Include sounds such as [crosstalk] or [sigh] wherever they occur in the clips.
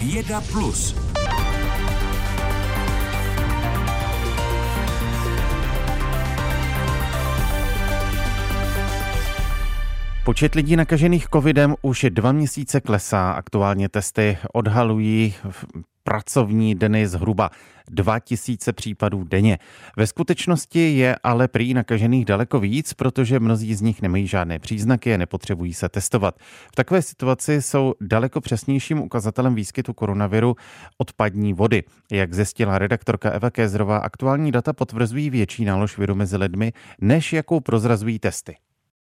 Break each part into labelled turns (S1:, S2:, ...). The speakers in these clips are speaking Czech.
S1: Věda Plus.
S2: Počet lidí nakažených covidem už dva měsíce klesá. Aktuálně testy odhalují pracovní dny zhruba 2000 případů denně. Ve skutečnosti je ale prý nakažených daleko víc, protože mnozí z nich nemají žádné příznaky a nepotřebují se testovat. V takové situaci jsou daleko přesnějším ukazatelem výskytu koronaviru odpadní vody. Jak zjistila redaktorka Eva Kézrová, aktuální data potvrzují větší nálož viru mezi lidmi, než jakou prozrazují testy.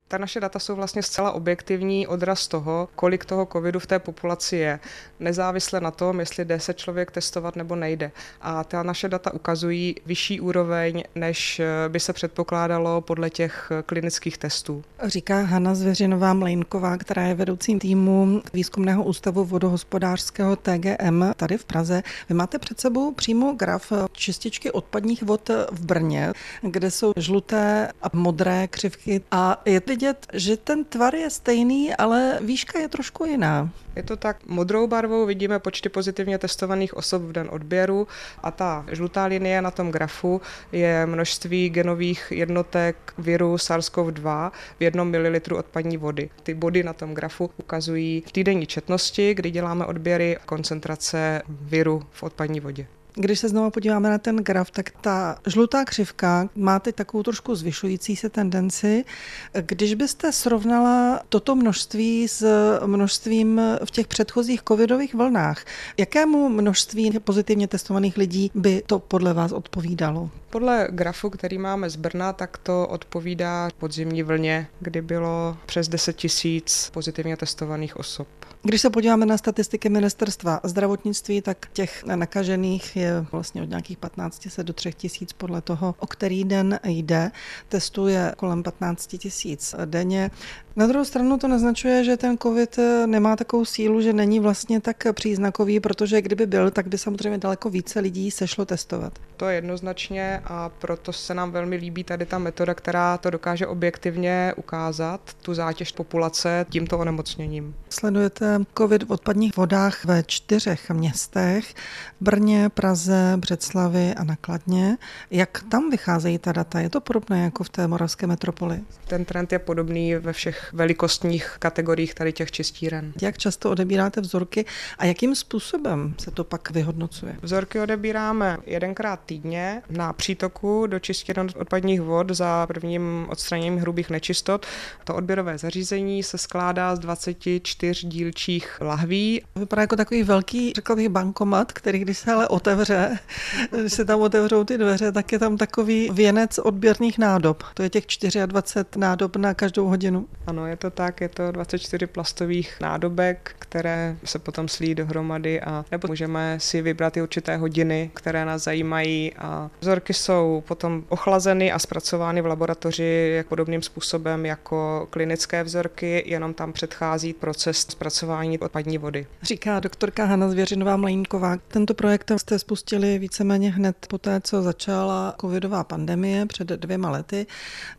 S3: Ta naše data jsou vlastně zcela objektivní odraz toho, kolik toho covidu v té populaci je, nezávisle na tom, jestli jde se člověk testovat nebo nejde. A ta naše data ukazují vyšší úroveň, než by se předpokládalo podle těch klinických testů.
S4: Říká Hanna Zvěřinová Mlejnková, která je vedoucím týmu Výzkumného ústavu vodohospodářského TGM tady v Praze. Vy máte před sebou přímo graf čističky odpadních vod v Brně, kde jsou žluté a modré křivky a je vidět, že ten tvar je stejný, ale výška je trošku jiná.
S3: Je to tak, modrou barvou vidíme počty pozitivně testovaných osob v den odběru a ta žlutá linie na tom grafu je množství genových jednotek viru SARS-CoV-2 v jednom mililitru odpadní vody. Ty body na tom grafu ukazují v týdenní četnosti, kdy děláme odběry koncentrace viru v odpadní vodě.
S4: Když se znovu podíváme na ten graf, tak ta žlutá křivka má teď takovou trošku zvyšující se tendenci. Když byste srovnala toto množství s množstvím v těch předchozích covidových vlnách, jakému množství pozitivně testovaných lidí by to podle vás odpovídalo?
S3: Podle grafu, který máme z Brna, tak to odpovídá podzimní vlně, kdy bylo přes 10 tisíc pozitivně testovaných osob.
S4: Když se podíváme na statistiky ministerstva zdravotnictví, tak těch nakažených je vlastně od nějakých 15 do 3 tisíc podle toho, o který den jde. Testuje kolem 15 tisíc denně. Na druhou stranu to naznačuje, že ten COVID nemá takovou sílu, že není vlastně tak příznakový, protože kdyby byl, tak by samozřejmě daleko více lidí sešlo testovat.
S3: To je jednoznačně a proto se nám velmi líbí tady ta metoda, která to dokáže objektivně ukázat, tu zátěž populace tímto onemocněním.
S4: Sledujete COVID v odpadních vodách ve čtyřech městech, Brně, Praze, Břeclavi a Nakladně. Jak tam vycházejí ta data? Je to podobné jako v té moravské metropoli?
S3: Ten trend je podobný ve všech velikostních kategoriích tady těch čistíren.
S4: Jak často odebíráte vzorky a jakým způsobem se to pak vyhodnocuje?
S3: Vzorky odebíráme jedenkrát týdně na přítoku do čistíren odpadních vod za prvním odstraněním hrubých nečistot. To odběrové zařízení se skládá z 24 dílčích lahví.
S4: Vypadá jako takový velký, řekl bych, bankomat, který když se ale otevře, [laughs] když se tam otevřou ty dveře, tak je tam takový věnec odběrných nádob. To je těch 24 nádob na každou hodinu.
S3: Ano, je to tak, je to 24 plastových nádobek, které se potom slí dohromady a nebo můžeme si vybrat i určité hodiny, které nás zajímají a vzorky jsou potom ochlazeny a zpracovány v laboratoři jak podobným způsobem jako klinické vzorky, jenom tam předchází proces zpracování odpadní vody.
S4: Říká doktorka Hanna Zvěřinová Mlejnková. Tento projekt jste spustili víceméně hned po té, co začala covidová pandemie před dvěma lety.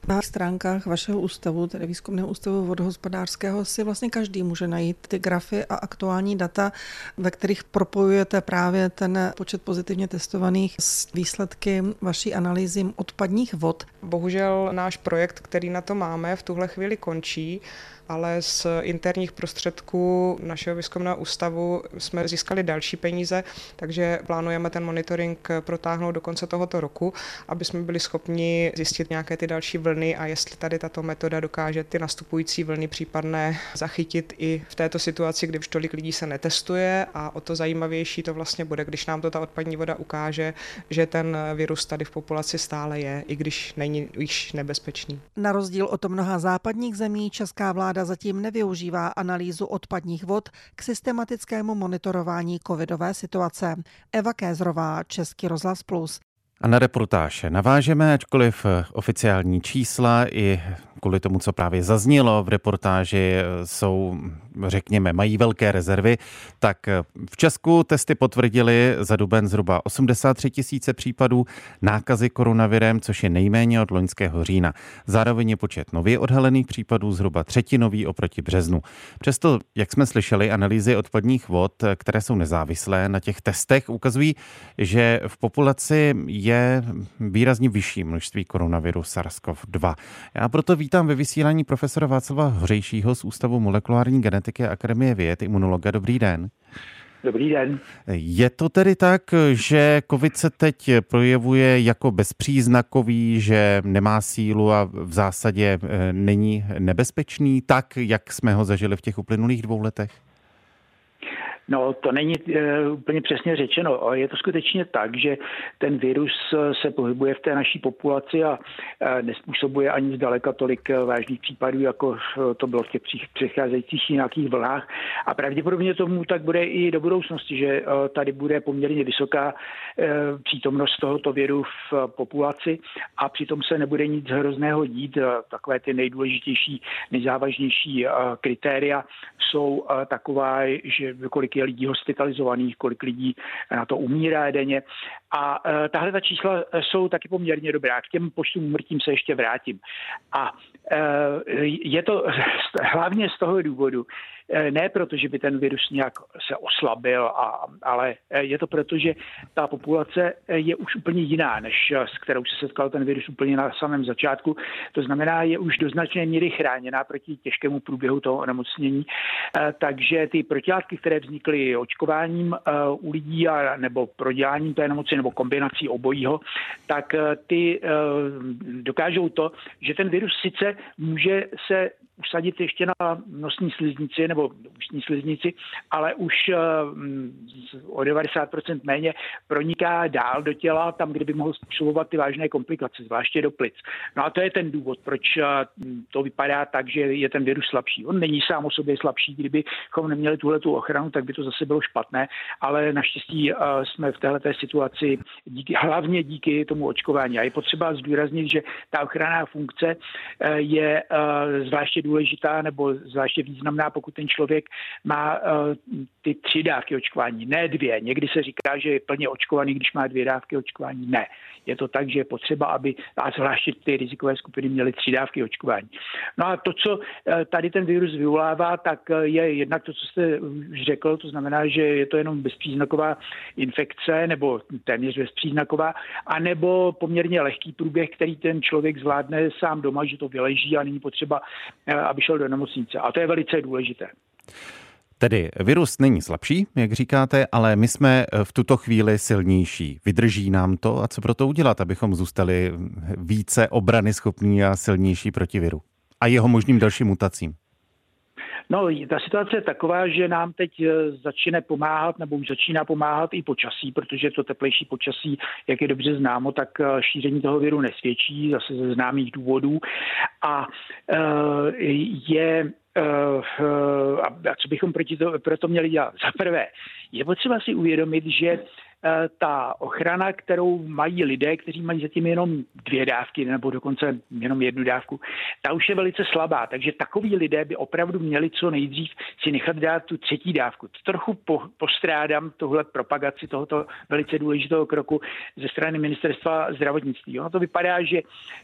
S4: Na stránkách vašeho ústavu, tedy výzkumného ústavu vodohospodářského, si vlastně každý může najít ty grafy a aktuální data, ve kterých propojujete právě ten počet pozitivně testovaných s výsledky vaší analýzy odpadních vod.
S3: Bohužel náš projekt, který na to máme, v tuhle chvíli končí ale z interních prostředků našeho výzkumného ústavu jsme získali další peníze, takže plánujeme ten monitoring protáhnout do konce tohoto roku, aby jsme byli schopni zjistit nějaké ty další vlny a jestli tady tato metoda dokáže ty nastupující vlny případné zachytit i v této situaci, kdy už tolik lidí se netestuje a o to zajímavější to vlastně bude, když nám to ta odpadní voda ukáže, že ten virus tady v populaci stále je, i když není již nebezpečný.
S4: Na rozdíl od mnoha západních zemí česká vláda zatím nevyužívá analýzu odpadních vod k systematickému monitorování covidové situace. Eva Kézrová, Český rozhlas Plus.
S2: A na reportáž navážeme, ačkoliv oficiální čísla i kvůli tomu, co právě zaznělo v reportáži, jsou, řekněme, mají velké rezervy, tak v Česku testy potvrdili za duben zhruba 83 tisíce případů nákazy koronavirem, což je nejméně od loňského října. Zároveň je počet nově odhalených případů zhruba třetinový oproti březnu. Přesto, jak jsme slyšeli, analýzy odpadních vod, které jsou nezávislé na těch testech, ukazují, že v populaci je výrazně vyšší množství koronaviru SARS-CoV-2. Já proto vítám ve vysílání profesora Václava Hořejšího z Ústavu molekulární genetiky a Akademie věd, imunologa. Dobrý den.
S1: Dobrý den.
S2: Je to tedy tak, že COVID se teď projevuje jako bezpříznakový, že nemá sílu a v zásadě eh, není nebezpečný, tak jak jsme ho zažili v těch uplynulých dvou letech?
S1: No, to není e, úplně přesně řečeno. Je to skutečně tak, že ten virus eh, se pohybuje v té naší populaci a e, nespůsobuje ani zdaleka tolik vážných případů, jako to bylo v těch přecházejících nějakých vlnách. A pravděpodobně tomu tak bude i do budoucnosti, že e, tady bude poměrně vysoká e, přítomnost tohoto viru v populaci a přitom se nebude nic hrozného dít. Takové ty nejdůležitější, nejzávažnější kritéria jsou taková, že kolik je lidí hospitalizovaných, kolik lidí na to umírá denně. A e, tahle ta čísla jsou taky poměrně dobrá. K těm počtům umrtím se ještě vrátím. A je to [laughs] hlavně z toho důvodu, Eh, ne proto, že by ten virus nějak se oslabil, a, ale eh, je to proto, že ta populace eh, je už úplně jiná, než s kterou se setkal ten virus úplně na samém začátku. To znamená, je už do značné míry chráněná proti těžkému průběhu toho onemocnění. Takže ty protilátky, které vznikly očkováním u lidí a, nebo proděláním té nemoci nebo kombinací obojího, tak ty dokážou to, že ten virus sice může se usadit ještě na nosní sliznici nebo ústní sliznici, ale už eh, o 90% méně proniká dál do těla, tam, kde by mohl způsobovat ty vážné komplikace, zvláště do plic. No a to je ten důvod, proč eh, to vypadá tak, že je ten virus slabší. On není sám o sobě slabší, kdybychom neměli tuhle tu ochranu, tak by to zase bylo špatné, ale naštěstí eh, jsme v této situaci díky, hlavně díky tomu očkování. A je potřeba zdůraznit, že ta ochranná funkce je zvláště důležitá nebo zvláště významná, pokud ten člověk má uh, ty tři dávky očkování, ne dvě. Někdy se říká, že je plně očkovaný, když má dvě dávky očkování. Ne. Je to tak, že je potřeba, aby a zvláště ty rizikové skupiny měly tři dávky očkování. No a to, co uh, tady ten virus vyvolává, tak uh, je jednak to, co jste už řekl, to znamená, že je to jenom bezpříznaková infekce nebo téměř bezpříznaková, anebo poměrně lehký průběh, který ten člověk zvládne sám doma, že to vyleží a není potřeba aby šel do nemocnice. A to je velice důležité.
S2: Tedy virus není slabší, jak říkáte, ale my jsme v tuto chvíli silnější. Vydrží nám to a co pro to udělat, abychom zůstali více obrany schopní a silnější proti viru a jeho možným dalším mutacím?
S1: No, ta situace je taková, že nám teď eh, začíná pomáhat, nebo už začíná pomáhat i počasí, protože to teplejší počasí, jak je dobře známo, tak eh, šíření toho viru nesvědčí, zase ze známých důvodů. A eh, je a co bychom proti to, proto měli dělat? Za prvé, je potřeba si uvědomit, že Eh, ta ochrana, kterou mají lidé, kteří mají zatím jenom dvě dávky nebo dokonce jenom jednu dávku, ta už je velice slabá. Takže takoví lidé by opravdu měli co nejdřív si nechat dát tu třetí dávku. Trochu po, postrádám tohle propagaci tohoto velice důležitého kroku ze strany ministerstva zdravotnictví. Ono to vypadá, že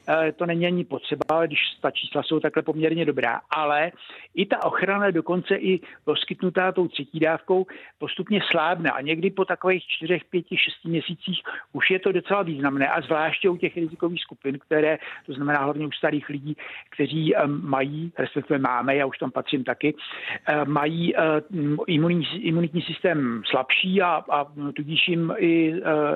S1: eh, to není ani potřeba, když ta čísla jsou takhle poměrně dobrá, ale i ta ochrana dokonce i poskytnutá tou třetí dávkou postupně slábne a někdy po takových čtyřech těch pěti, šesti měsících už je to docela významné a zvláště u těch rizikových skupin, které, to znamená hlavně u starých lidí, kteří mají, respektive máme, já už tam patřím taky, mají imunitní, imunitní systém slabší a, a tudíž jim i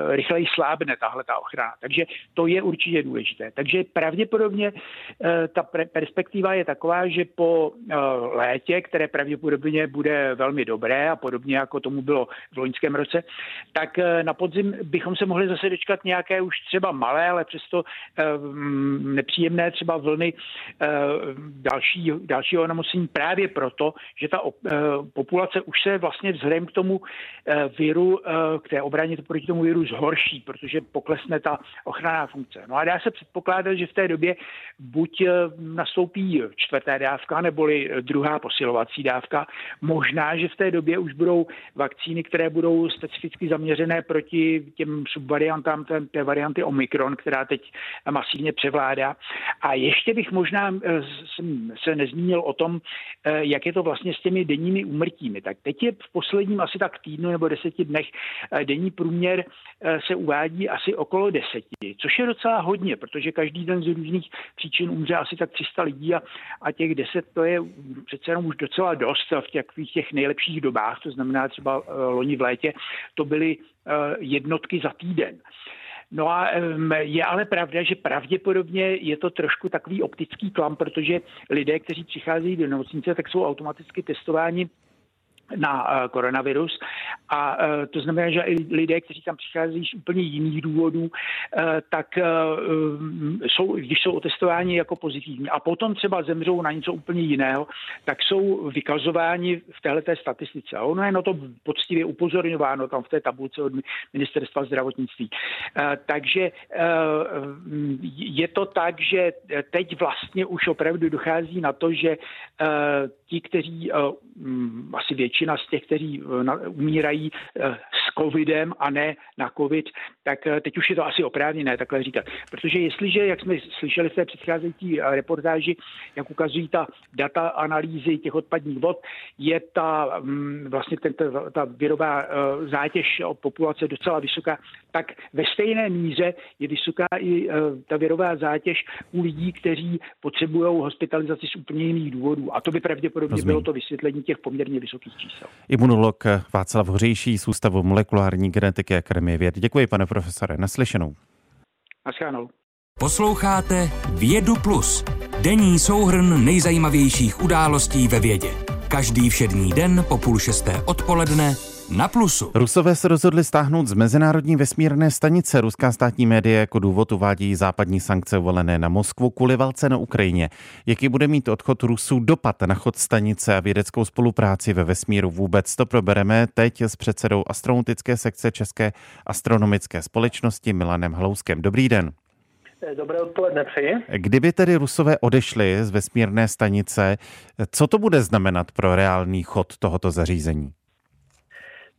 S1: rychleji slábne tahle ta ochrana. Takže to je určitě důležité. Takže pravděpodobně ta perspektiva je taková, že po létě, které pravděpodobně bude velmi dobré a podobně jako tomu bylo v loňském roce, tak na podzim bychom se mohli zase dočkat nějaké už třeba malé, ale přesto nepříjemné třeba vlny další, dalšího onemocnění právě proto, že ta populace už se vlastně vzhledem k tomu viru, k té obraně proti tomu viru zhorší, protože poklesne ta ochranná funkce. No a dá se předpokládat, že v té době buď nastoupí čtvrté dávka, neboli druhá posilovací dávka. Možná, že v té době už budou vakcíny, které budou specificky zaměřené proti těm subvariantám té, té varianty Omikron, která teď masivně převládá. A ještě bych možná eh, se nezmínil o tom, eh, jak je to vlastně s těmi denními úmrtími. Tak teď je v posledním asi tak týdnu nebo deseti dnech eh, denní průměr se uvádí asi okolo deseti, což je docela hodně, protože každý den z různých příčin umře asi tak 300 lidí a, a těch deset to je přece jenom už docela dost v těch, v těch nejlepších dobách, to znamená třeba loni v létě, to byly jednotky za týden. No a je ale pravda, že pravděpodobně je to trošku takový optický klam, protože lidé, kteří přicházejí do nemocnice, tak jsou automaticky testováni na eh, koronavirus. A eh, to znamená, že i lidé, kteří tam přicházejí z úplně jiných důvodů, eh, tak jsou, když jsou otestováni jako pozitivní a potom třeba zemřou na něco úplně jiného, tak jsou vykazováni v této statistice. A ono je na to poctivě upozorňováno tam v té tabulce od ministerstva zdravotnictví. Takže je to tak, že teď vlastně už opravdu dochází na to, že ti, kteří asi většinou většina z těch, kteří eh, umírají eh, s covidem a ne na covid, tak eh, teď už je to asi oprávněné takhle říkat. Protože jestliže, jak jsme slyšeli v té předcházející reportáži, jak ukazují ta data analýzy těch odpadních vod, je ta mm, vlastně ten, ta, ta zátěž populace docela vysoká, tak ve stejné míře je vysoká i ta virová zátěž u lidí, kteří potřebují hospitalizaci z úplně jiných důvodů. A to by pravděpodobně Rozumím. bylo to vysvětlení těch poměrně vysokých čísel.
S2: Imunolog Václav Hořejší z Ústavu molekulární genetiky Akademie věd. Děkuji, pane profesore. Naslyšenou.
S1: Naschledanou.
S5: Posloucháte Vědu Plus. Denní souhrn nejzajímavějších událostí ve vědě. Každý všední den po půl šesté odpoledne na Plusu.
S2: Rusové se rozhodli stáhnout z Mezinárodní vesmírné stanice. Ruská státní média jako důvod uvádí západní sankce uvolené na Moskvu kvůli válce na Ukrajině. Jaký bude mít odchod Rusů dopad na chod stanice a vědeckou spolupráci ve vesmíru vůbec? To probereme teď s předsedou astronautické sekce České astronomické společnosti Milanem Hlouskem. Dobrý den.
S6: Dobré odpoledne přeji.
S2: Kdyby tedy Rusové odešli z vesmírné stanice, co to bude znamenat pro reálný chod tohoto zařízení?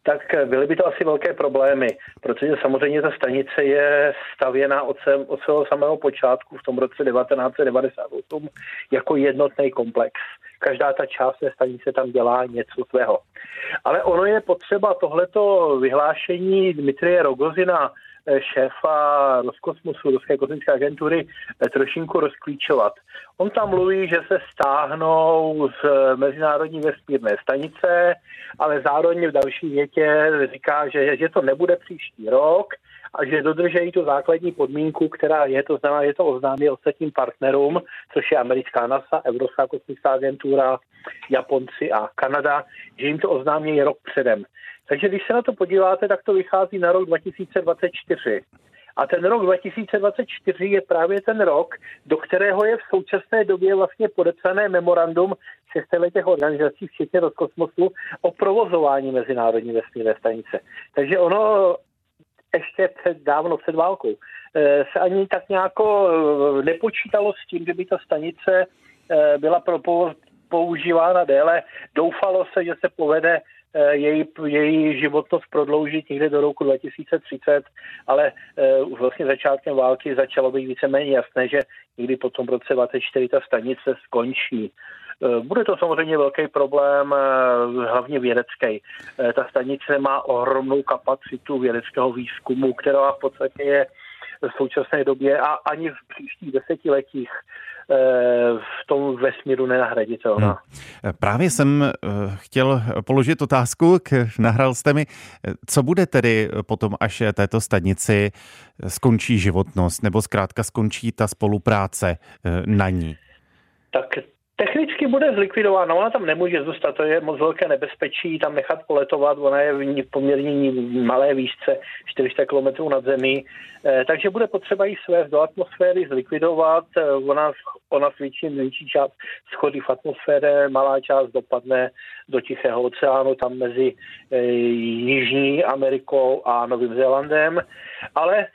S6: Tak byly by to asi velké problémy, protože samozřejmě ta stanice je stavěna od, sem, od svého samého počátku v tom roce 1998 jako jednotný komplex. Každá ta část té stanice tam dělá něco svého. Ale ono je potřeba tohleto vyhlášení Dmitrie Rogozina, Eh, šéfa Roskosmosu, Ruské kosmické agentury, eh, trošinku rozklíčovat. On tam mluví, že se stáhnou z Mezinárodní vesmírné stanice, ale zároveň v další větě říká, že, že to nebude příští rok, a že dodržejí tu základní podmínku, která je, to znamená, že to oznámí ostatním partnerům, což je americká NASA, Evropská kosmická agentura, Japonci a Kanada, že jim to oznámí rok předem. Takže když se na to podíváte, tak to vychází na rok 2024. A ten rok 2024 je právě ten rok, do kterého je v současné době vlastně podepsané memorandum všech těch organizací, včetně Roskosmosu, o provozování Mezinárodní vesmírné stanice. Takže ono ještě před, dávno před válkou eh, se ani tak nějako eh, nepočítalo s tím, že by ta stanice eh, byla používána déle. Doufalo se, že se povede její, její životnost prodloužit někde do roku 2030, ale už vlastně začátkem války začalo být víceméně jasné, že někdy po tom roce 24 ta stanice skončí. Uh, bude to samozřejmě velký problém, uh, hlavně vědecký. Ta stanice má ohromnou kapacitu vědeckého výzkumu, která v podstatě je v současné době a ani v příštích desetiletích v tom vesmíru nenahraditelná.
S2: Hmm. Právě jsem eh, chtěl položit otázku, k, nahral jste mi, co bude tedy potom, až této stanici skončí životnost, nebo zkrátka skončí ta spolupráce eh, na ní?
S6: Tak Technicky bude zlikvidována, ona tam nemůže zůstat, to je moc velké nebezpečí tam nechat poletovat, ona je v poměrně malé výšce, 400 km nad zemí, eh, takže bude potřeba jí svést do atmosféry, zlikvidovat, eh, ona, ona svědčí menší část schody v atmosféře, malá část dopadne do Tichého oceánu, tam mezi eh, Jižní Amerikou a Novým Zélandem, ale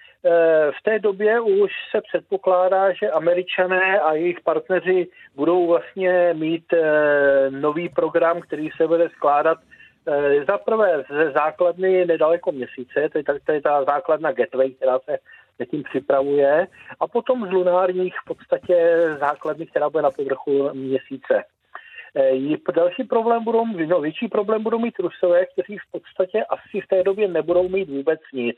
S6: v té době už se předpokládá, že američané a jejich partneři budou vlastně mít eh, nový program, který se bude skládat eh, za prvé ze základny nedaleko měsíce, to je, to je ta základna Gateway, která se zatím připravuje, a potom z lunárních v podstatě základny, která bude na povrchu měsíce. Další problém budou, no, větší problém budou mít Rusové, kteří v podstatě asi v té době nebudou mít vůbec nic.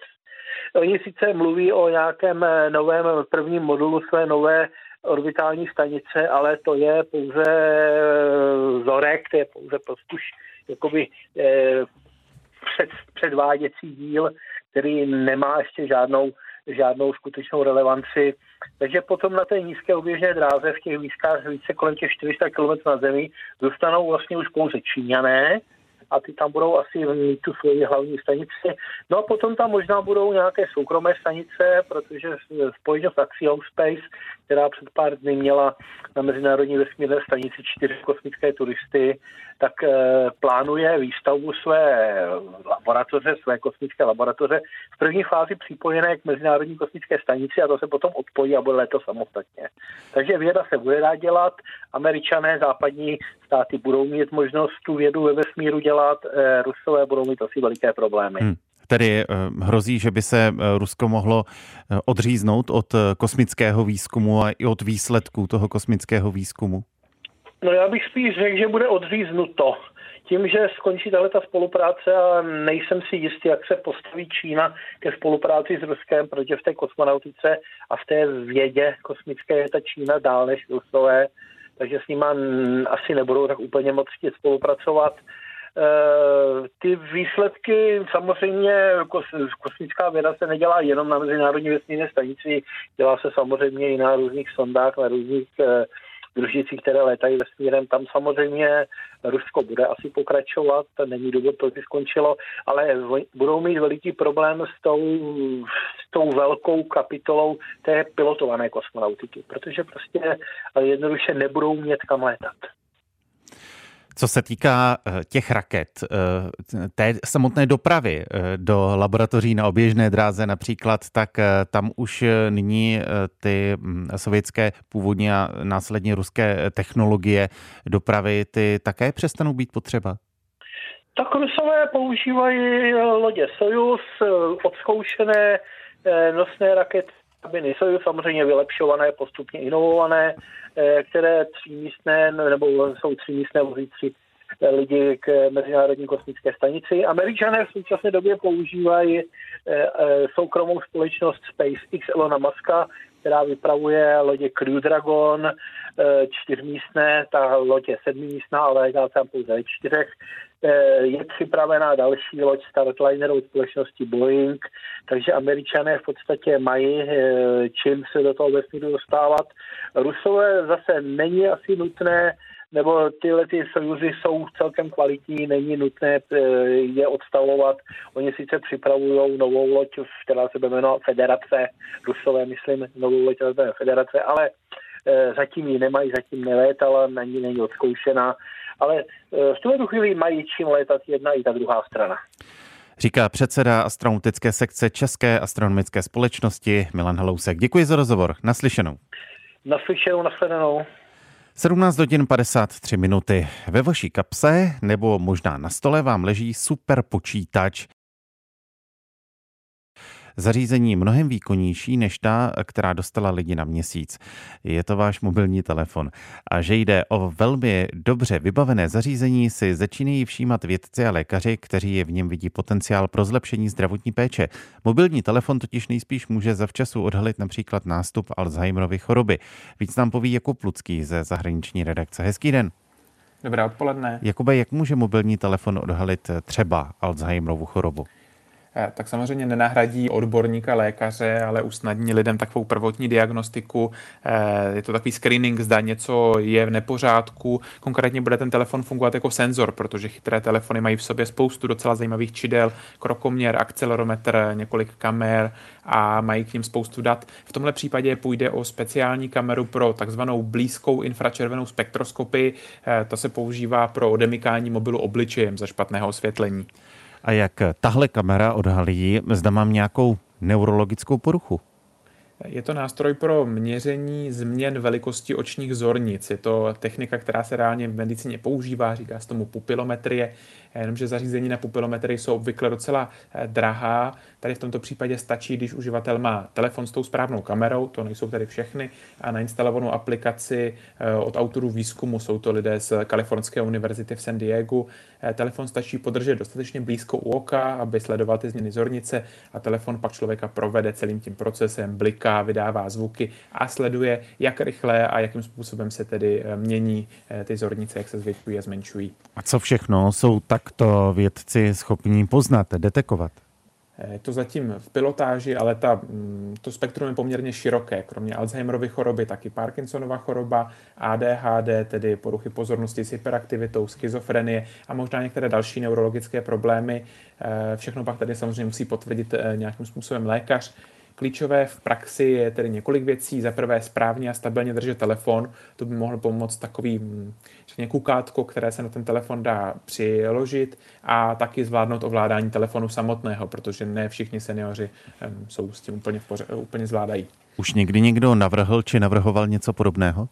S6: Oni sice mluví o nějakém eh, novém prvním modulu své nové orbitální stanice, ale to je pouze eh, vzorek, to je pouze prostě jakoby eh, před, předváděcí díl, který nemá ještě žádnou, žádnou skutečnou relevanci. Takže potom na té nízké oběžné dráze v těch výškách více kolem těch 400 km na zemi zůstanou vlastně už pouze Číňané, a ty tam budou asi mít tu svoji hlavní stanici. No a potom tam možná budou nějaké soukromé stanice, protože společnost Axiom Space, která před pár dny měla na Mezinárodní vesmírné stanici čtyři kosmické turisty, tak e, plánuje výstavbu své laboratoře, své kosmické laboratoře v první fázi připojené k Mezinárodní kosmické stanici a to se potom odpojí a bude leto samostatně. Takže věda se bude dát dělat, američané, západní státy budou mít možnost tu vědu ve vesmíru dělat, e, rusové budou mít asi veliké problémy. Hmm.
S2: Tedy hrozí, že by se Rusko mohlo odříznout od kosmického výzkumu a i od výsledků toho kosmického výzkumu?
S6: No já bych spíš řekl, že bude odříznuto. Tím, že skončí tahle ta spolupráce a nejsem si jistý, jak se postaví Čína ke spolupráci s Ruskem, protože v té kosmonautice a v té vědě kosmické je ta Čína dál než Rusové, takže s nima asi nebudou tak úplně moc chtít spolupracovat. E, ty výsledky, samozřejmě kosmická věda se nedělá jenom na Mezinárodní vesmírné stanici, dělá se samozřejmě i na různých sondách, na různých družicích, které létají vesmírem. Tam samozřejmě Rusko bude asi pokračovat, není důvod, proč skončilo, ale budou mít veliký problém s tou, s tou velkou kapitolou té pilotované kosmonautiky, protože prostě jednoduše nebudou mít kam létat.
S2: Co se týká eh, těch raket, eh, té samotné dopravy eh, do laboratoří na oběžné dráze například, tak tam už nyní ty hm, sovětské původně a následně ruské technologie dopravy, ty také přestanou být potřeba?
S6: Tak Rusové používají lodě Sojus, odzkoušené nosné rakety kabiny Sojus, samozřejmě vylepšované, postupně inovované, Eh, které třímístné, nebo jsou třímístné vozící eh, lidi k Mezinárodní kosmické stanici. Američané v současné době používají eh, soukromou společnost SpaceX Elona Muska, která vypravuje lodě Crew Dragon, čtyřmístné, ta loď je sedmimístná, ale já tam pouze čtyřech. Je připravená další loď Starliner od společnosti Boeing, takže američané v podstatě mají čím se do toho vesmíru dostávat. Rusové zase není asi nutné, nebo tyhle ty sojuzy jsou celkem kvalitní, není nutné eh, je odstavovat. Oni sice připravují novou loď, která se jmenuje Federace, Rusové, myslím, novou loď Federace, ale eh, zatím ji nemají, zatím nelétala, na ní není odzkoušená, ale eh, v tuhle chvíli mají čím létat jedna i ta druhá strana.
S2: Říká předseda astronautické sekce České astronomické společnosti Milan Halousek. Děkuji za rozhovor. Naslyšenou.
S6: Naslyšenou, nashledanou.
S2: 17 hodin 53 minuty. Ve vaší kapse nebo možná na stole vám leží super počítač, zařízení mnohem výkonnější než ta, která dostala lidi na měsíc. Je to váš mobilní telefon. A že jde o velmi dobře vybavené zařízení, si začínají všímat vědci a lékaři, kteří je v něm vidí potenciál pro zlepšení zdravotní péče. Mobilní telefon totiž nejspíš může zavčasu odhalit například nástup Alzheimerovy choroby. Víc nám poví Jakub Plucký ze zahraniční redakce. Hezký den.
S7: Dobré odpoledne.
S2: Jakube, jak může mobilní telefon odhalit třeba Alzheimerovu chorobu?
S7: Eh, tak samozřejmě nenahradí odborníka lékaře, ale usnadní lidem takovou prvotní diagnostiku. Je to takový screening, zda něco je v nepořádku. Konkrétně bude ten telefon fungovat jako senzor, protože chytré telefony mají v sobě spoustu docela zajímavých čidel, krokoměr, akcelerometr, několik kamer a mají k ním spoustu dat. V tomhle případě půjde o speciální kameru pro takzvanou blízkou infračervenou spektroskopii. Ta se používá pro odemykání mobilu obličejem za špatného osvětlení.
S2: A jak tahle kamera odhalí, zda mám nějakou neurologickou poruchu?
S7: Je to nástroj pro měření změn velikosti očních zornic. Je to technika, která se reálně v medicíně používá, říká se tomu pupilometrie jenomže zařízení na pupilometry jsou obvykle docela eh, drahá. Tady v tomto případě stačí, když uživatel má telefon s tou správnou kamerou, to nejsou tady všechny, a nainstalovanou aplikaci eh, od autorů výzkumu, jsou to lidé z Kalifornské univerzity v San Diego. Eh, telefon stačí podržet dostatečně blízko u oka, aby sledoval ty změny zornice a telefon pak člověka provede celým tím procesem, bliká, vydává zvuky a sleduje, jak rychle a jakým způsobem se tedy mění ty zornice, jak se zvětšují a zmenšují.
S2: A co všechno jsou tak to vědci schopní poznat, detekovat?
S7: Je to zatím v pilotáži, ale ta, mm, to spektrum je poměrně široké. Kromě Alzheimerovy choroby, taky Parkinsonova choroba, ADHD, tedy poruchy pozornosti s hyperaktivitou, schizofrenie a možná některé další neurologické problémy. Eh, všechno pak tady samozřejmě musí potvrdit eh, nějakým způsobem lékař. Klíčové v praxi je tedy několik věcí. Za prvé správně a stabilně držet telefon. To by mohlo pomoct takový řekně, kukátko, které se na ten telefon dá přiložit a taky zvládnout ovládání telefonu samotného, protože ne všichni seniori jsou s tím úplně, v poř- úplně zvládají.
S2: Už někdy někdo navrhl či navrhoval něco podobného?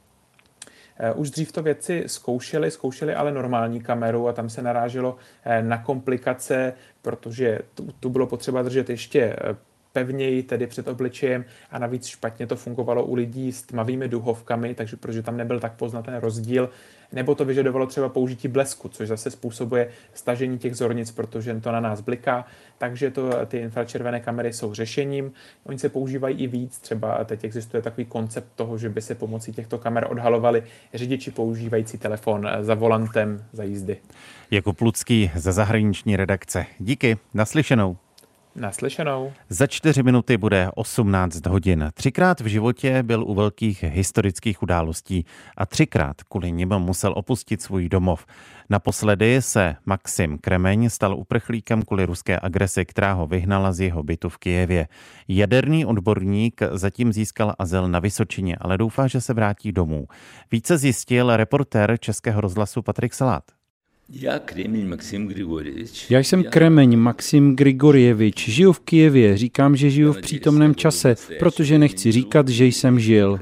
S7: Eh, už dřív to věci zkoušeli, zkoušeli ale normální kameru a tam se naráželo eh, na komplikace, protože tu, tu bylo potřeba držet ještě eh, pevněji tedy před obličejem a navíc špatně to fungovalo u lidí s tmavými duhovkami, takže protože tam nebyl tak poznat ten rozdíl, nebo to vyžadovalo třeba použití blesku, což zase způsobuje stažení těch zornic, protože to na nás bliká, takže to, ty infračervené kamery jsou řešením. Oni se používají i víc, třeba teď existuje takový koncept toho, že by se pomocí těchto kamer odhalovali řidiči používající telefon za volantem za jízdy.
S2: Jako Plucký ze zahraniční redakce. Díky, naslyšenou.
S7: Naslyšenou.
S2: Za čtyři minuty bude 18 hodin. Třikrát v životě byl u velkých historických událostí a třikrát kvůli nim musel opustit svůj domov. Naposledy se Maxim Kremeň stal uprchlíkem kvůli ruské agresi, která ho vyhnala z jeho bytu v Kijevě. Jaderný odborník zatím získal azyl na Vysočině, ale doufá, že se vrátí domů. Více zjistil reportér Českého rozhlasu Patrik Salát.
S8: Já Kremeň Maxim Grigorjevič.
S9: Já jsem Kremeň Maxim Grigorjevič. Žiju v Kijevě. Říkám, že žiju v přítomném čase, protože nechci říkat, že jsem žil.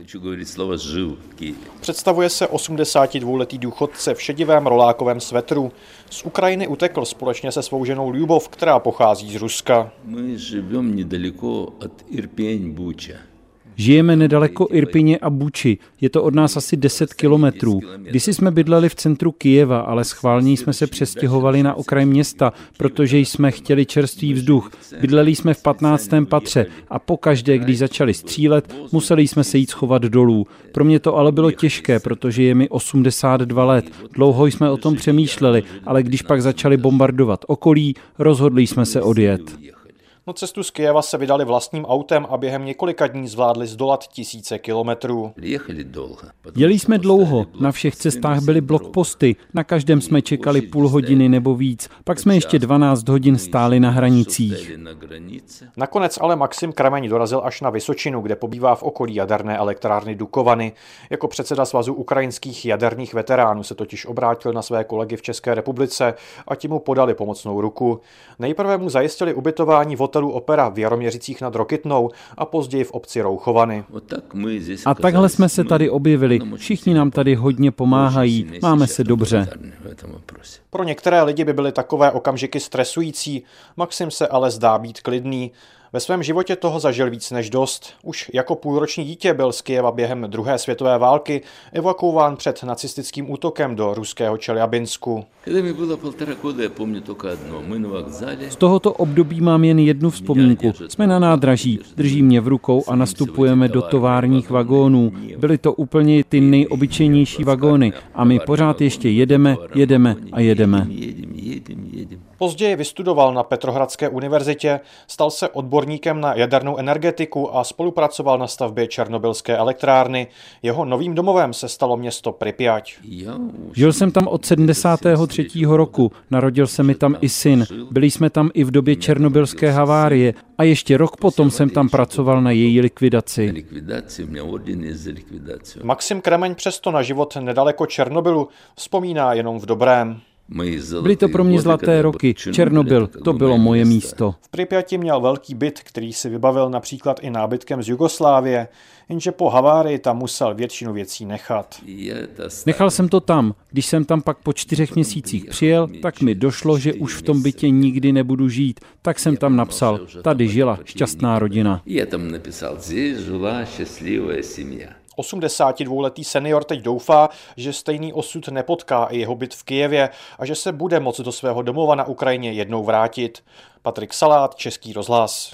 S10: Představuje se 82-letý důchodce v šedivém rolákovém svetru. Z Ukrajiny utekl společně se svou ženou Ljubov, která pochází z Ruska.
S8: My žijeme nedaleko od Irpěň Buča.
S9: Žijeme nedaleko Irpině a Buči. Je to od nás asi 10 kilometrů. Když jsme bydleli v centru Kijeva, ale schválně jsme se přestěhovali na okraj města, protože jsme chtěli čerstvý vzduch. Bydleli jsme v 15. patře a pokaždé, když začali střílet, museli jsme se jít schovat dolů. Pro mě to ale bylo těžké, protože je mi 82 let. Dlouho jsme o tom přemýšleli, ale když pak začali bombardovat okolí, rozhodli jsme se odjet.
S10: No cestu z Kijeva se vydali vlastním autem a během několika dní zvládli zdolat tisíce kilometrů.
S9: Jeli jsme dlouho, na všech cestách byly blokposty, na každém jsme čekali půl hodiny nebo víc, pak jsme ještě 12 hodin stáli na hranicích.
S10: Nakonec ale Maxim Krameň dorazil až na Vysočinu, kde pobývá v okolí jaderné elektrárny Dukovany. Jako předseda Svazu ukrajinských jaderných veteránů se totiž obrátil na své kolegy v České republice a ti mu podali pomocnou ruku. Nejprve mu zajistili ubytování v hotelu Opera v Jaroměřicích nad Rokitnou a později v obci Rouchovany.
S9: A takhle jsme se tady objevili. Všichni nám tady hodně pomáhají. Máme se dobře.
S10: Pro některé lidi by byly takové okamžiky stresující, Maxim se ale zdá být klidný. Ve svém životě toho zažil víc než dost. Už jako půlroční dítě byl z Kijeva během druhé světové války evakuován před nacistickým útokem do ruského Čeljabinsku.
S9: Z tohoto období mám jen jednu vzpomínku. Jsme na nádraží, drží mě v rukou a nastupujeme do továrních vagónů. Byly to úplně ty nejobyčejnější vagóny a my pořád ještě jedeme, jedeme a jedeme.
S10: Později vystudoval na Petrohradské univerzitě, stal se odborníkem na jadernou energetiku a spolupracoval na stavbě Černobylské elektrárny. Jeho novým domovem se stalo město Pripyat.
S9: Žil jsem tam od 73. roku, narodil se mi tam i syn, byli jsme tam i v době černobylské havárie a ještě rok potom jsem tam pracoval na její likvidaci.
S10: Maxim Kremeň přesto na život nedaleko Černobylu vzpomíná jenom v dobrém.
S9: Byly to pro mě zlaté roky. Černobyl, to bylo moje místo.
S10: V Pripyati měl velký byt, který si vybavil například i nábytkem z Jugoslávie, jenže po havárii tam musel většinu věcí nechat.
S9: Nechal jsem to tam. Když jsem tam pak po čtyřech měsících přijel, tak mi došlo, že už v tom bytě nikdy nebudu žít. Tak jsem tam napsal, tady žila šťastná rodina.
S8: Я tam написал, здесь жила счастливая семья.
S10: 82-letý senior teď doufá, že stejný osud nepotká i jeho byt v Kijevě a že se bude moct do svého domova na Ukrajině jednou vrátit. Patrik Salát, Český rozhlas.